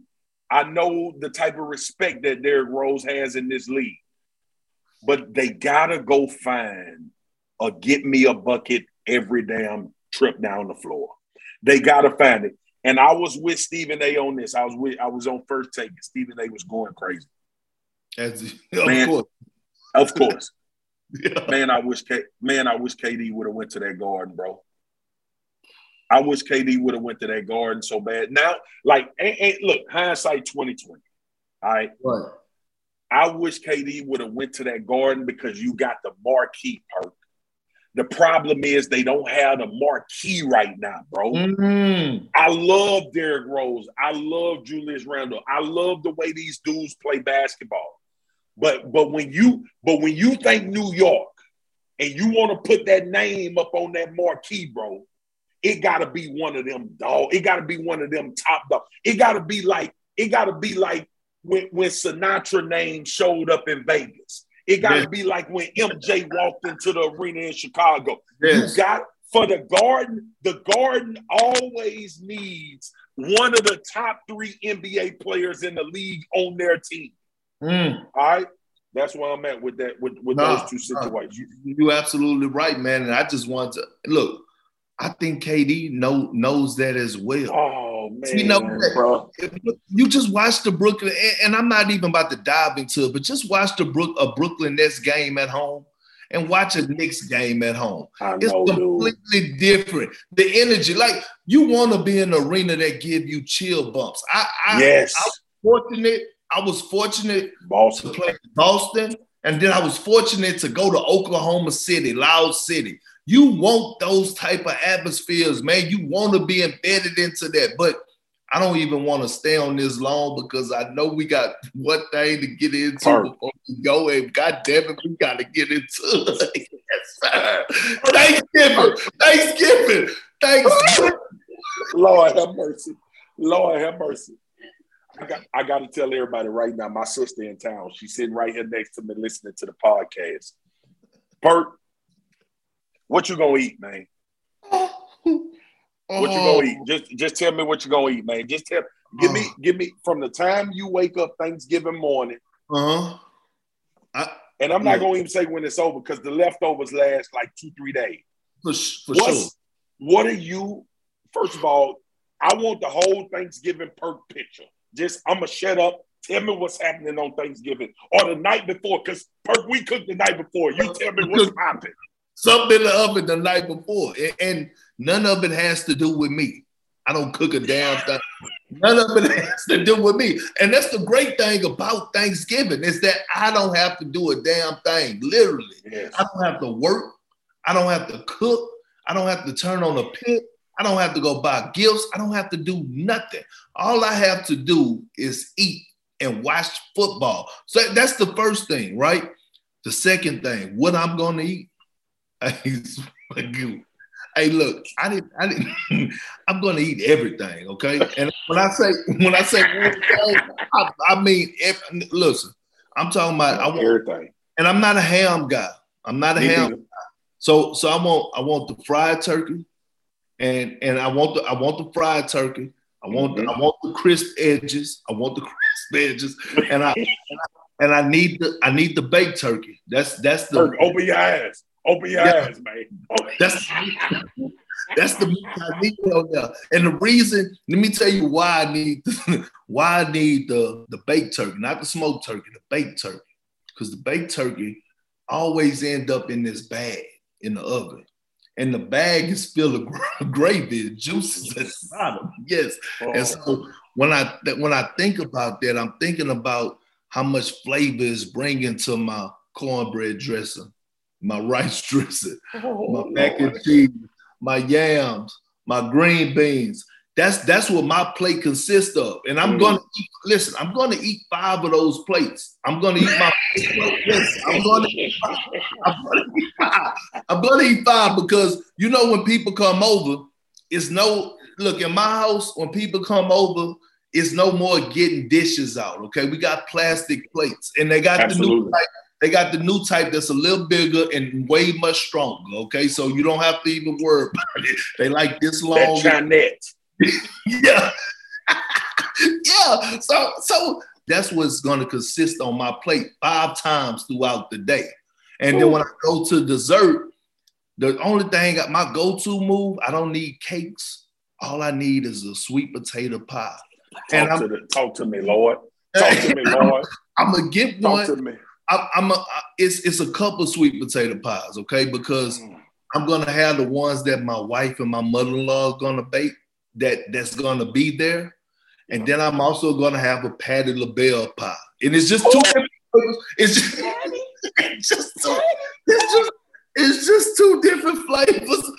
I know the type of respect that Derrick Rose has in this league. But they gotta go find a get me a bucket every damn trip down the floor. They gotta find it. And I was with Stephen A on this. I was with I was on first take. Stephen A was going crazy. As, of man, course. Of course. yeah. Man, I wish K- man, I wish KD would have went to that garden, bro. I wish KD would have went to that garden so bad. Now, like, ain't, ain't, look, hindsight 2020. All right. Right. I wish KD would have went to that garden because you got the marquee perk. The problem is they don't have the marquee right now, bro. Mm-hmm. I love Derrick Rose. I love Julius Randle. I love the way these dudes play basketball. But but when you but when you think New York and you want to put that name up on that marquee, bro, it gotta be one of them dog. It gotta be one of them top dog. It gotta be like it gotta be like when when Sinatra name showed up in Vegas. It gotta yes. be like when MJ walked into the arena in Chicago. Yes. You got for the garden. The garden always needs one of the top three NBA players in the league on their team. Mm. All right. That's where I'm at with that with, with nah, those two situations. Nah, you, you're absolutely right, man. And I just want to look. I think KD know, knows that as well. Oh man, you know, bro. You just watch the Brooklyn, and I'm not even about to dive into it, but just watch the Brook a Brooklyn Nets game at home and watch a Knicks game at home. It's completely dude. different. The energy, like you want to be in an arena that give you chill bumps. I, I yes, I was fortunate I was fortunate Boston. to play Boston, and then I was fortunate to go to Oklahoma City, Loud City. You want those type of atmospheres, man. You want to be embedded into that, but I don't even want to stay on this long because I know we got one thing to get into Perfect. before we go. And God damn it, we got to get into it. yes. Thanksgiving, Thanksgiving, Thanksgiving. Lord have mercy. Lord have mercy. I got I got to tell everybody right now. My sister in town. She's sitting right here next to me, listening to the podcast. Bert, what you gonna eat, man? What you gonna eat? Just just tell me what you gonna eat, man. Just tell. Give me give me from the time you wake up Thanksgiving morning. Uh huh. And I'm not gonna even say when it's over because the leftovers last like two three days. For, for sure. What are you? First of all, I want the whole Thanksgiving perk picture. Just I'm gonna shut up. Tell me what's happening on Thanksgiving or the night before, because Perk, we cooked the night before. You uh, tell me what's happening. Something in the oven the night before, and none of it has to do with me. I don't cook a damn thing. None of it has to do with me. And that's the great thing about Thanksgiving is that I don't have to do a damn thing. Literally. Yes. I don't have to work. I don't have to cook. I don't have to turn on a pit. I don't have to go buy gifts. I don't have to do nothing. All I have to do is eat and watch football. So that's the first thing, right? The second thing, what I'm going to eat. hey, look, I didn't. I didn't. I'm going to eat everything. Okay, and when I say when I say I, I mean, if, listen, I'm talking about I want everything, and I'm not a ham guy. I'm not a Me ham. Guy. So, so I want I want the fried turkey and and I want the I want the fried turkey. I want the, I mm-hmm. want the crisp edges. I want the crisp edges, and I, and I and I need the I need the baked turkey. That's that's the open your eyes. Open your yeah. eyes, man. That's That's the meat I need on there. And the reason, let me tell you why I need why I need the, the baked turkey, not the smoked turkey, the baked turkey. Because the baked turkey always end up in this bag in the oven. And the bag is filled of gravy, juices at the bottom. Yes. Oh. And so when I when I think about that, I'm thinking about how much flavor is bringing to my cornbread dressing, my rice dressing, oh, my mac and cheese, my yams, my green beans. That's that's what my plate consists of. And I'm mm. gonna eat, listen, I'm gonna eat five of those plates. I'm gonna eat my listen, I'm gonna eat five. I'm gonna eat five. I'm gonna eat five because you know when people come over, it's no look in my house, when people come over, it's no more getting dishes out. Okay. We got plastic plates and they got Absolutely. the new type they got the new type that's a little bigger and way much stronger. Okay, so you don't have to even worry about it. They like this long. That yeah, yeah. So, so that's what's going to consist on my plate five times throughout the day. And Ooh. then when I go to dessert, the only thing my go-to move, I don't need cakes. All I need is a sweet potato pie. Talk, and to, the, talk to me, Lord. Talk to me, Lord. I'm gonna get one. Talk to me. I, am a, it's it's a couple sweet potato pies, okay? Because mm. I'm gonna have the ones that my wife and my mother-in-law is gonna bake that that's gonna be there, and then I'm also gonna have a Patti LaBelle pie, and it's just two. It's just, it's just two, it's just it's just two different flavors,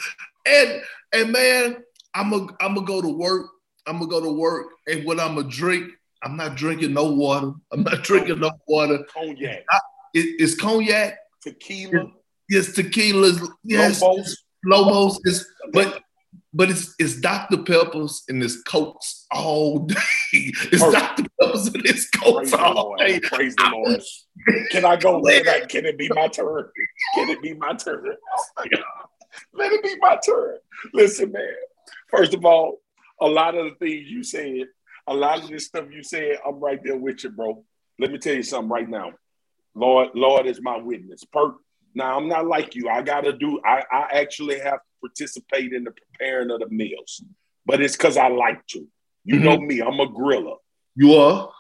and and man, I'm a I'm gonna go to work. I'm gonna go to work, and what I'm gonna drink I'm not drinking no water. I'm not oh. drinking no water. Cognac. it, it's cognac. Tequila. It, yes, tequila. Yes, Lobos. Lobos is, but but it's it's Dr. Peppers and it's Cokes all day. It's Perfect. Dr. Peppers and it's Cokes Praise all day. Praise the Lord. Can I go? I, can it be my turn? Can it be my turn? Let it be my turn. Listen, man. First of all, a lot of the things you said a lot of this stuff you said, I'm right there with you, bro. Let me tell you something right now. Lord, Lord is my witness. Per now I'm not like you. I gotta do, I, I actually have to participate in the preparing of the meals, but it's because I like to. You mm-hmm. know me, I'm a griller. You are?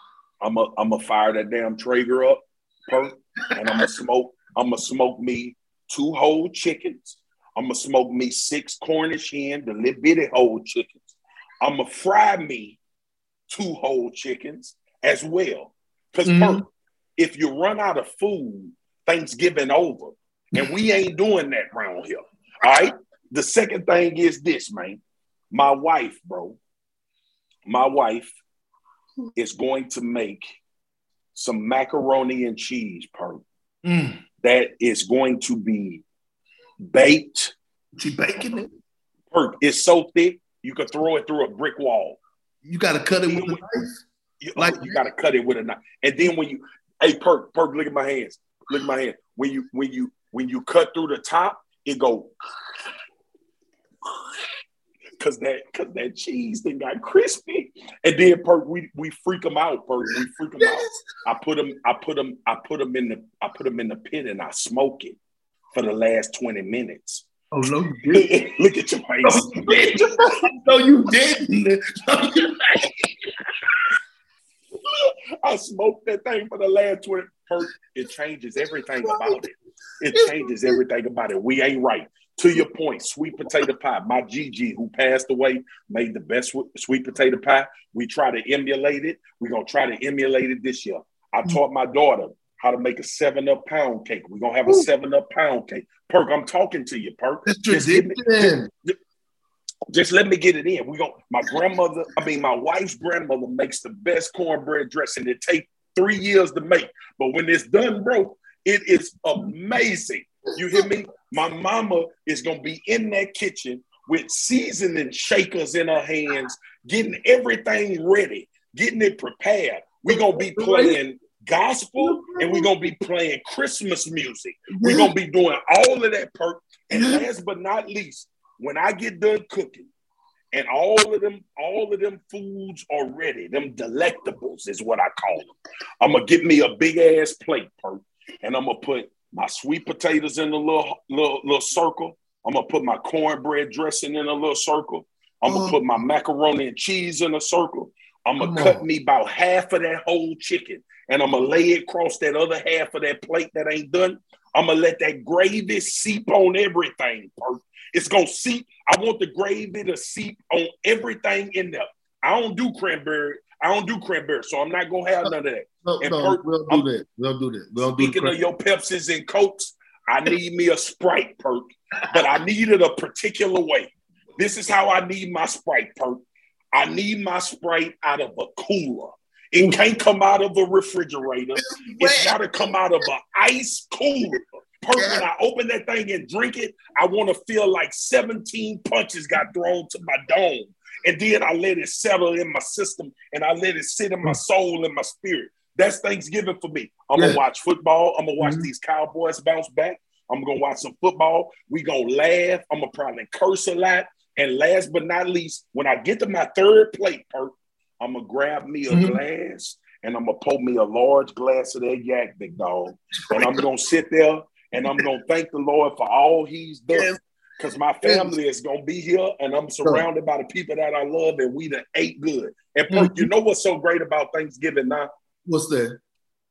I'm a I'm a fire that damn Traeger up, per, and I'm a smoke, I'm gonna smoke me two whole chickens. I'm gonna smoke me six Cornish hen, the little bitty whole chickens. I'm gonna fry me two whole chickens as well. Because mm-hmm. if you run out of food, Thanksgiving over, and we ain't doing that around here. All right. The second thing is this, man. My wife, bro. My wife is going to make some macaroni and cheese per mm. that is going to be baked. She baking it? Perk, it's so thick you could throw it through a brick wall. You got to cut it with a knife. You, like you got to cut it with a knife, and then when you, hey, perk, perk, look at my hands. Look at my hand. When you, when you, when you cut through the top, it go. Cause that, cause that cheese thing got crispy, and then perk, we we freak them out. Perk, we freak them out. I put them, I put them, I put them in the, I put them in the pit, and I smoke it for the last twenty minutes. Oh no, you didn't. Look at your face. No, you didn't. I smoked that thing for the last 20 It changes everything about it. It changes everything about it. We ain't right. To your point, sweet potato pie. My Gigi, who passed away, made the best sweet potato pie. We try to emulate it. We're gonna try to emulate it this year. I taught my daughter how to make a seven up pound cake. We're gonna have a seven up pound cake. Perk, I'm talking to you, Perk. Just, me, just, let me get it in. We going my grandmother, I mean my wife's grandmother makes the best cornbread dressing. It take three years to make, but when it's done, bro, it is amazing. You hear me? My mama is gonna be in that kitchen with seasoning shakers in her hands, getting everything ready, getting it prepared. We're gonna be playing gospel and we're gonna be playing Christmas music. We're gonna be doing all of that perk. And last but not least, when I get done cooking and all of them, all of them foods are ready, them delectables is what I call them. I'm gonna get me a big ass plate perk, and I'm gonna put my sweet potatoes in a little little, little circle. I'm gonna put my cornbread dressing in a little circle. I'm gonna Oh. Mm. put my macaroni and cheese in a circle. I'm gonna Come cut on. me about half of that whole chicken, and I'm gonna lay it across that other half of that plate that ain't done. I'm gonna let that gravy seep on everything. It's gonna seep. I want the gravy to seep on everything in there. I don't do cranberry. I don't do cranberry, so I'm not gonna have none of that. No, And no, Perk, we don't do that. We don't do that. We don't do Speaking of your Pepsis and Cokes, I need me a Sprite perk, but I need it a particular way. This is how I need my Sprite perk. I need my Sprite out of a cooler. It can't come out of a refrigerator. It's got to come out of an ice cooler. Perk, when I open that thing and drink it, I want to feel like 17 punches got thrown to my dome. And then I let it settle in my system and I let it sit in my soul and my spirit. That's Thanksgiving for me. I'm Yeah. gonna watch football. I'm gonna watch Mhm. these Cowboys bounce back. I'm gonna watch some football. We gonna laugh. I'm gonna probably curse a lot. And last but not least, when I get to my third plate, perk, I'm gonna grab me a Mhm. glass and I'm gonna pour me a large glass of that yak, big dog. And I'm gonna sit there and I'm gonna thank the Lord for all He's done. Yes. Because my family is gonna be here and I'm surrounded by the people that I love and we done ate good. And Perk, Mhm. you know what's so great about Thanksgiving now? What's that?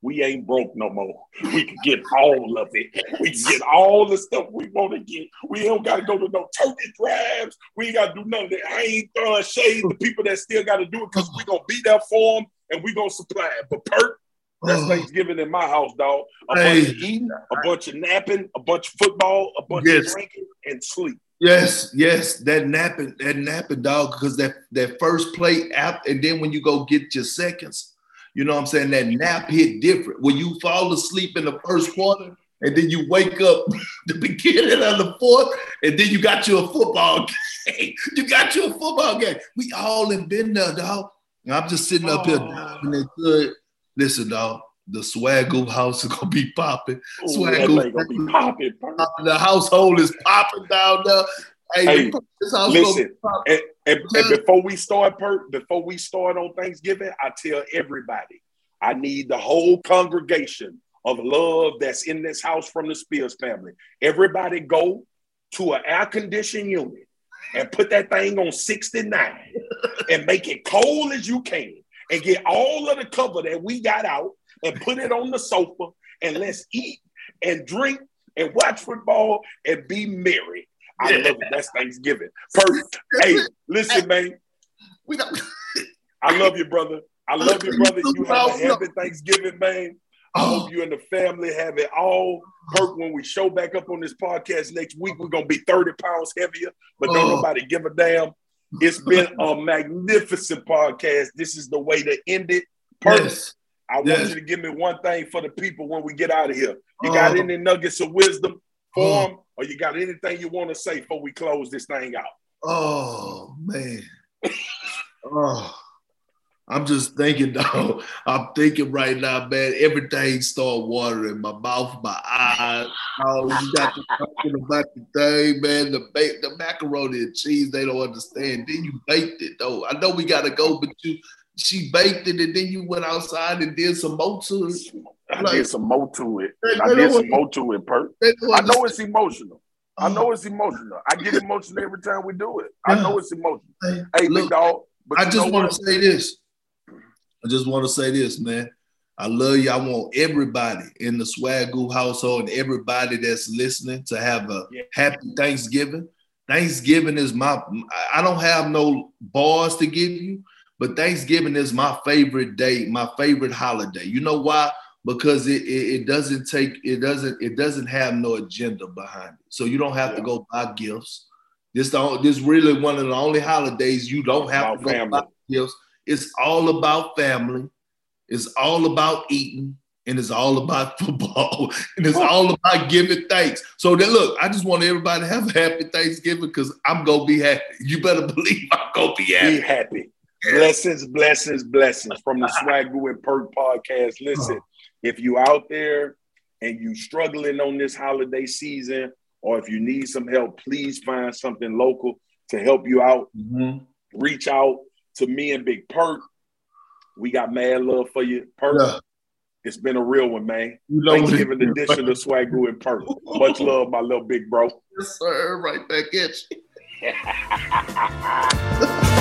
we ain't broke no more. We can get all of it. We can get all the stuff we want to get. We don't got to go to no turkey drives. We ain't got to do nothing. that. I ain't throwing shade to people that still got to do it because we going to be there for them and we going to supply it. But perk, that's Thanksgiving in my house, dog. A Hey. bunch of eating, a bunch of napping, a bunch of football, a bunch Yes. of drinking, and sleep. Yes, yes, that napping, that napping dog, because that that first play app, and then when you go get your seconds, you know what I'm saying? That nap hit different. When you fall asleep in the first quarter, and then you wake up the beginning of the fourth, and then you got you a football game. You got you a football game. We all have been there, dog. And I'm just sitting up here diving it good. Listen, dog, the swaggle house is gonna be popping. Ooh, Swag that gonna be popping. Perk. The household is popping down there. Hey, Hey, this house listen, And, and, and before we start, Perk, before we start on Thanksgiving, I tell everybody, I need the whole congregation of love that's in this house from the Spears family. Everybody go to an air conditioned unit and put that thing on 69 and make it cold as you can and get all of the cover that we got out and put it on the sofa and let's eat and drink and watch football and be merry. I love it. That's Thanksgiving. Perfect. Hey, listen, man. We don't. I love you, brother. I love you, brother. You have a happy Thanksgiving, man. I Oh, hope you and the family have it all. Perk, when we show back up on this podcast next week, we're gonna be 30 pounds heavier, but don't Oh. nobody give a damn. It's been a magnificent podcast. This is the way to end it. Perk, yes. I want you to give me one thing for the people when we get out of here. You oh. got Oh. any nuggets of wisdom hmm. for Oh. them, or you got anything you want to say before we close this thing out? Oh man. Oh, I'm just thinking, though. I'm thinking right now, man. Everything start watering my mouth, my eyes. Oh, you got to talking about the thing, man. The ba- the macaroni and cheese. They don't understand. Then you baked it, though. I know we gotta go, but you she baked it, and then you went outside and did some more to it. I Like- did some more to it. I did some more to it, Perk. I know it's emotional. I uh-huh. know it's emotional. I get emotional every time we do it. I know it's emotional. Hey, Hey, look, big dog. But I just want to say this. I just want to say this, man. I love you. I want everybody in the Swagoo household and everybody that's listening to have a Yeah. happy Thanksgiving. Thanksgiving is my, I don't have no bars to give you, but Thanksgiving is my favorite day, my favorite holiday. You know why? Because it, it, it doesn't take, it doesn't, it doesn't have no agenda behind it. So you don't have to go buy gifts. This the, this really one of the only holidays you don't have About to go family. buy gifts. It's all about family. It's all about eating. And it's all about football. And it's all about giving thanks. So then look, I just want everybody to have a happy Thanksgiving because I'm gonna be happy. You better believe I'm gonna be Be happy. Blessings, blessings, blessings from the Swagoo and Perk podcast. Listen, if you out there and you struggling on this holiday season, or if you need some help, please find something local to help you out. Mhm. Reach out to me and Big Perk. We got mad love for you, Perk. Yeah. It's been a real one, man. You know Thanksgiving edition of Swagoo and Perk. Much love, my little big bro. Yes, sir. Right back at you.